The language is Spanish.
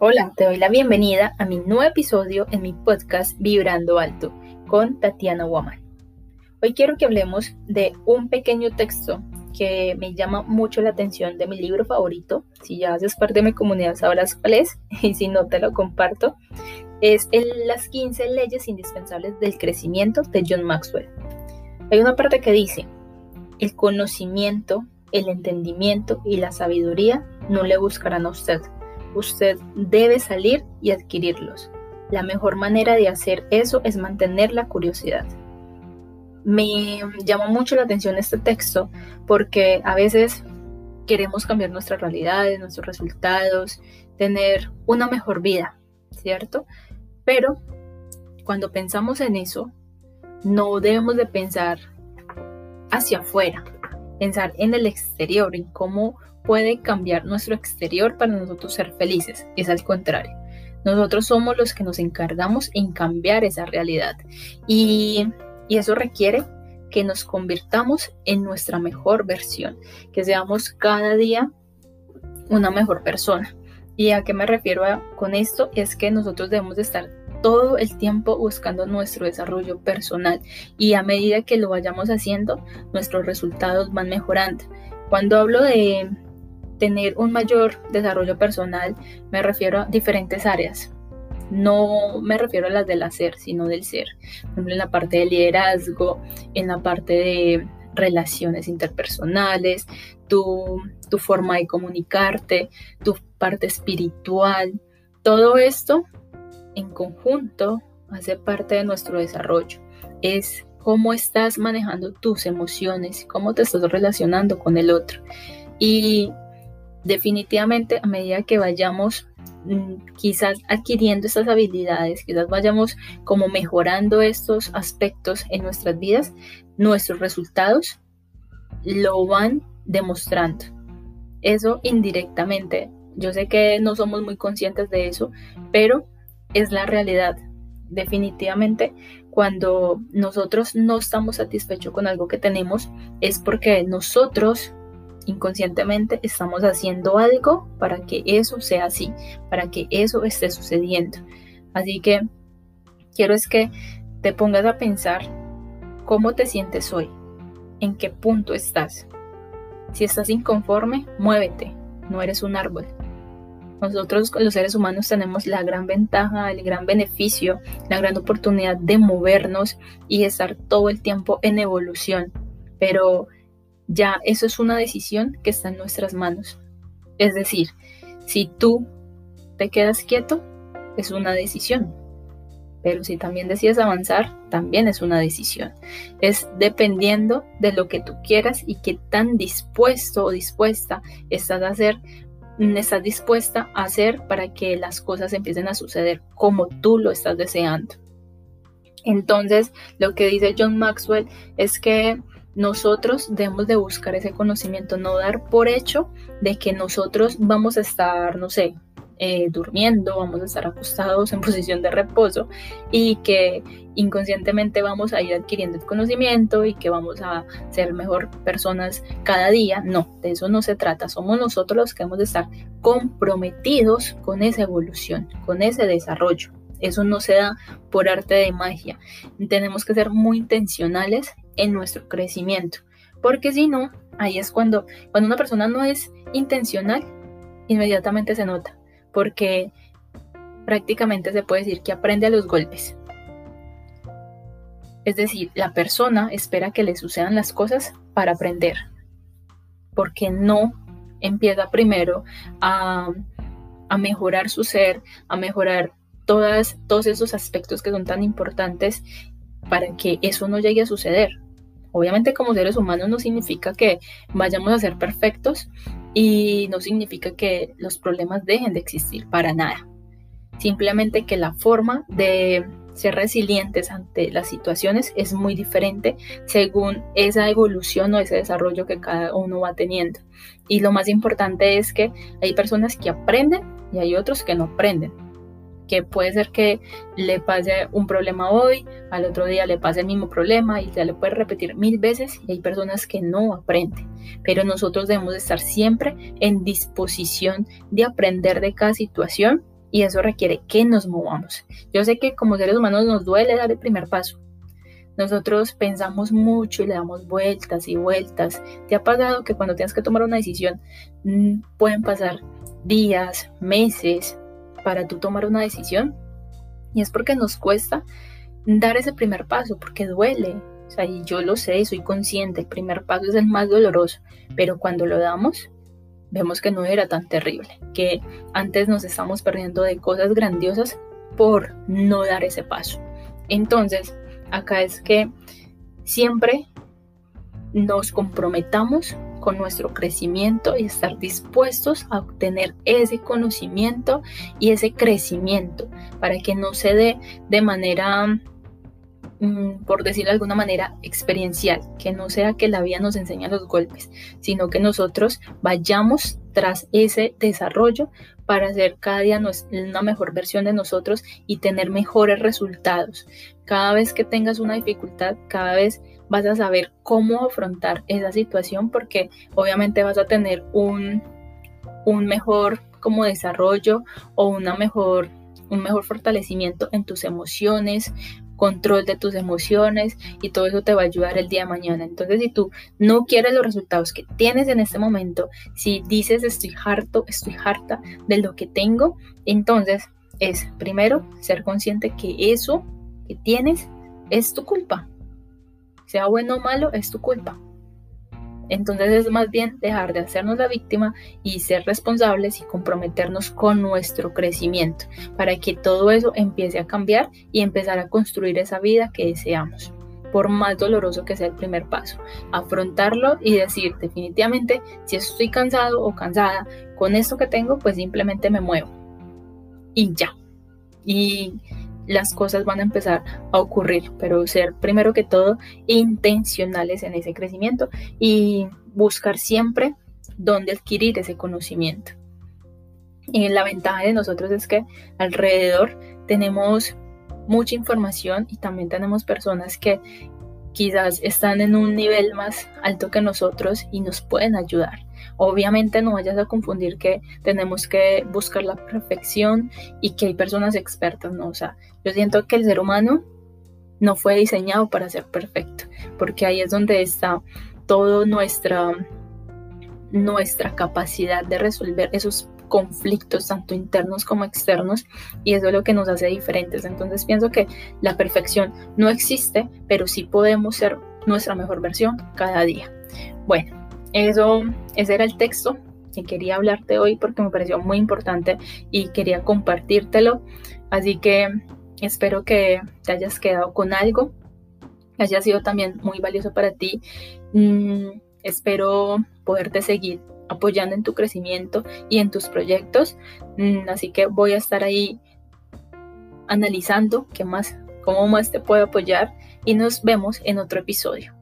Hola, te doy la bienvenida a mi nuevo episodio en mi podcast Vibrando Alto con Tatiana Woman. Hoy quiero que hablemos de un pequeño texto que me llama mucho la atención de mi libro favorito. Si ya haces parte de mi comunidad sabrás cuál es y si no te lo comparto. Es Las 15 leyes indispensables del crecimiento de John Maxwell. Hay una parte que dice, el conocimiento, el entendimiento y la sabiduría no le buscarán a usted usted debe salir y adquirirlos. La mejor manera de hacer eso es mantener la curiosidad. Me llamó mucho la atención este texto porque a veces queremos cambiar nuestras realidades, nuestros resultados, tener una mejor vida, ¿cierto? Pero cuando pensamos en eso, no debemos de pensar hacia afuera, pensar en el exterior, en cómo puede cambiar nuestro exterior para nosotros ser felices. Es al contrario. Nosotros somos los que nos encargamos en cambiar esa realidad. Y, y eso requiere que nos convirtamos en nuestra mejor versión, que seamos cada día una mejor persona. ¿Y a qué me refiero con esto? Es que nosotros debemos de estar todo el tiempo buscando nuestro desarrollo personal y a medida que lo vayamos haciendo, nuestros resultados van mejorando. Cuando hablo de, tener un mayor desarrollo personal, me refiero a diferentes áreas. No me refiero a las del hacer, sino del ser. En la parte de liderazgo, en la parte de relaciones interpersonales, tu, tu forma de comunicarte, tu parte espiritual. Todo esto en conjunto hace parte de nuestro desarrollo. Es cómo estás manejando tus emociones, cómo te estás relacionando con el otro. Y definitivamente a medida que vayamos mm, quizás adquiriendo estas habilidades, quizás vayamos como mejorando estos aspectos en nuestras vidas, nuestros resultados lo van demostrando. Eso indirectamente. Yo sé que no somos muy conscientes de eso, pero es la realidad. Definitivamente, cuando nosotros no estamos satisfechos con algo que tenemos, es porque nosotros inconscientemente estamos haciendo algo para que eso sea así, para que eso esté sucediendo. Así que quiero es que te pongas a pensar cómo te sientes hoy, en qué punto estás. Si estás inconforme, muévete, no eres un árbol. Nosotros los seres humanos tenemos la gran ventaja, el gran beneficio, la gran oportunidad de movernos y estar todo el tiempo en evolución. Pero ya eso es una decisión que está en nuestras manos. Es decir, si tú te quedas quieto, es una decisión. Pero si también decides avanzar, también es una decisión. Es dependiendo de lo que tú quieras y qué tan dispuesto o dispuesta estás a hacer, estás dispuesta a hacer para que las cosas empiecen a suceder como tú lo estás deseando. Entonces, lo que dice John Maxwell es que nosotros debemos de buscar ese conocimiento, no dar por hecho de que nosotros vamos a estar, no sé, eh, durmiendo, vamos a estar acostados en posición de reposo y que inconscientemente vamos a ir adquiriendo el conocimiento y que vamos a ser mejor personas cada día. No, de eso no se trata. Somos nosotros los que hemos de estar comprometidos con esa evolución, con ese desarrollo. Eso no se da por arte de magia. Tenemos que ser muy intencionales en nuestro crecimiento. Porque si no, ahí es cuando, cuando una persona no es intencional, inmediatamente se nota. Porque prácticamente se puede decir que aprende a los golpes. Es decir, la persona espera que le sucedan las cosas para aprender. Porque no empieza primero a, mejorar su ser, a mejorar todos esos aspectos que son tan importantes para que eso no llegue a suceder. Obviamente como seres humanos no significa que vayamos a ser perfectos y no significa que los problemas dejen de existir para nada. Simplemente que la forma de ser resilientes ante las situaciones es muy diferente según esa evolución o ese desarrollo que cada uno va teniendo. Y lo más importante es que hay personas que aprenden y hay otros que no aprenden que puede ser que le pase un problema hoy, al otro día le pase el mismo problema y se le puede repetir mil veces y hay personas que no aprenden. Pero nosotros debemos estar siempre en disposición de aprender de cada situación y eso requiere que nos movamos. Yo sé que como seres humanos nos duele dar el primer paso. Nosotros pensamos mucho y le damos vueltas y vueltas. ¿Te ha pasado que cuando tienes que tomar una decisión mm, pueden pasar días, meses para tú tomar una decisión? Y es porque nos cuesta dar ese primer paso, porque duele. O sea, yo lo sé, soy consciente, el primer paso es el más doloroso, pero cuando lo damos, vemos que no era tan terrible, que antes nos estamos perdiendo de cosas grandiosas por no dar ese paso. Entonces, acá es que siempre nos comprometamos con nuestro crecimiento y estar dispuestos a obtener ese conocimiento y ese crecimiento para que no se dé de manera Mm, por decirlo de alguna manera, experiencial, que no sea que la vida nos enseñe los golpes, sino que nosotros vayamos tras ese desarrollo para hacer cada día una mejor versión de nosotros y tener mejores resultados. Cada vez que tengas una dificultad, cada vez vas a saber cómo afrontar esa situación porque obviamente vas a tener un, un mejor como desarrollo o una mejor un mejor fortalecimiento en tus emociones, control de tus emociones y todo eso te va a ayudar el día de mañana. Entonces, si tú no quieres los resultados que tienes en este momento, si dices estoy harto, estoy harta de lo que tengo, entonces es primero ser consciente que eso que tienes es tu culpa. Sea bueno o malo, es tu culpa. Entonces es más bien dejar de hacernos la víctima y ser responsables y comprometernos con nuestro crecimiento para que todo eso empiece a cambiar y empezar a construir esa vida que deseamos por más doloroso que sea el primer paso. Afrontarlo y decir definitivamente si estoy cansado o cansada con esto que tengo, pues simplemente me muevo. Y ya. Y las cosas van a empezar a ocurrir, pero ser primero que todo intencionales en ese crecimiento y buscar siempre dónde adquirir ese conocimiento. Y la ventaja de nosotros es que alrededor tenemos mucha información y también tenemos personas que quizás están en un nivel más alto que nosotros y nos pueden ayudar. Obviamente no vayas a confundir que tenemos que buscar la perfección y que hay personas expertas, no, o sea, yo siento que el ser humano no fue diseñado para ser perfecto, porque ahí es donde está toda nuestra nuestra capacidad de resolver esos conflictos tanto internos como externos y eso es lo que nos hace diferentes. Entonces pienso que la perfección no existe, pero sí podemos ser nuestra mejor versión cada día. Bueno, eso, ese era el texto que quería hablarte hoy porque me pareció muy importante y quería compartírtelo. Así que espero que te hayas quedado con algo, haya sido también muy valioso para ti. Mm, espero poderte seguir apoyando en tu crecimiento y en tus proyectos. Mm, así que voy a estar ahí analizando qué más, cómo más te puedo apoyar y nos vemos en otro episodio.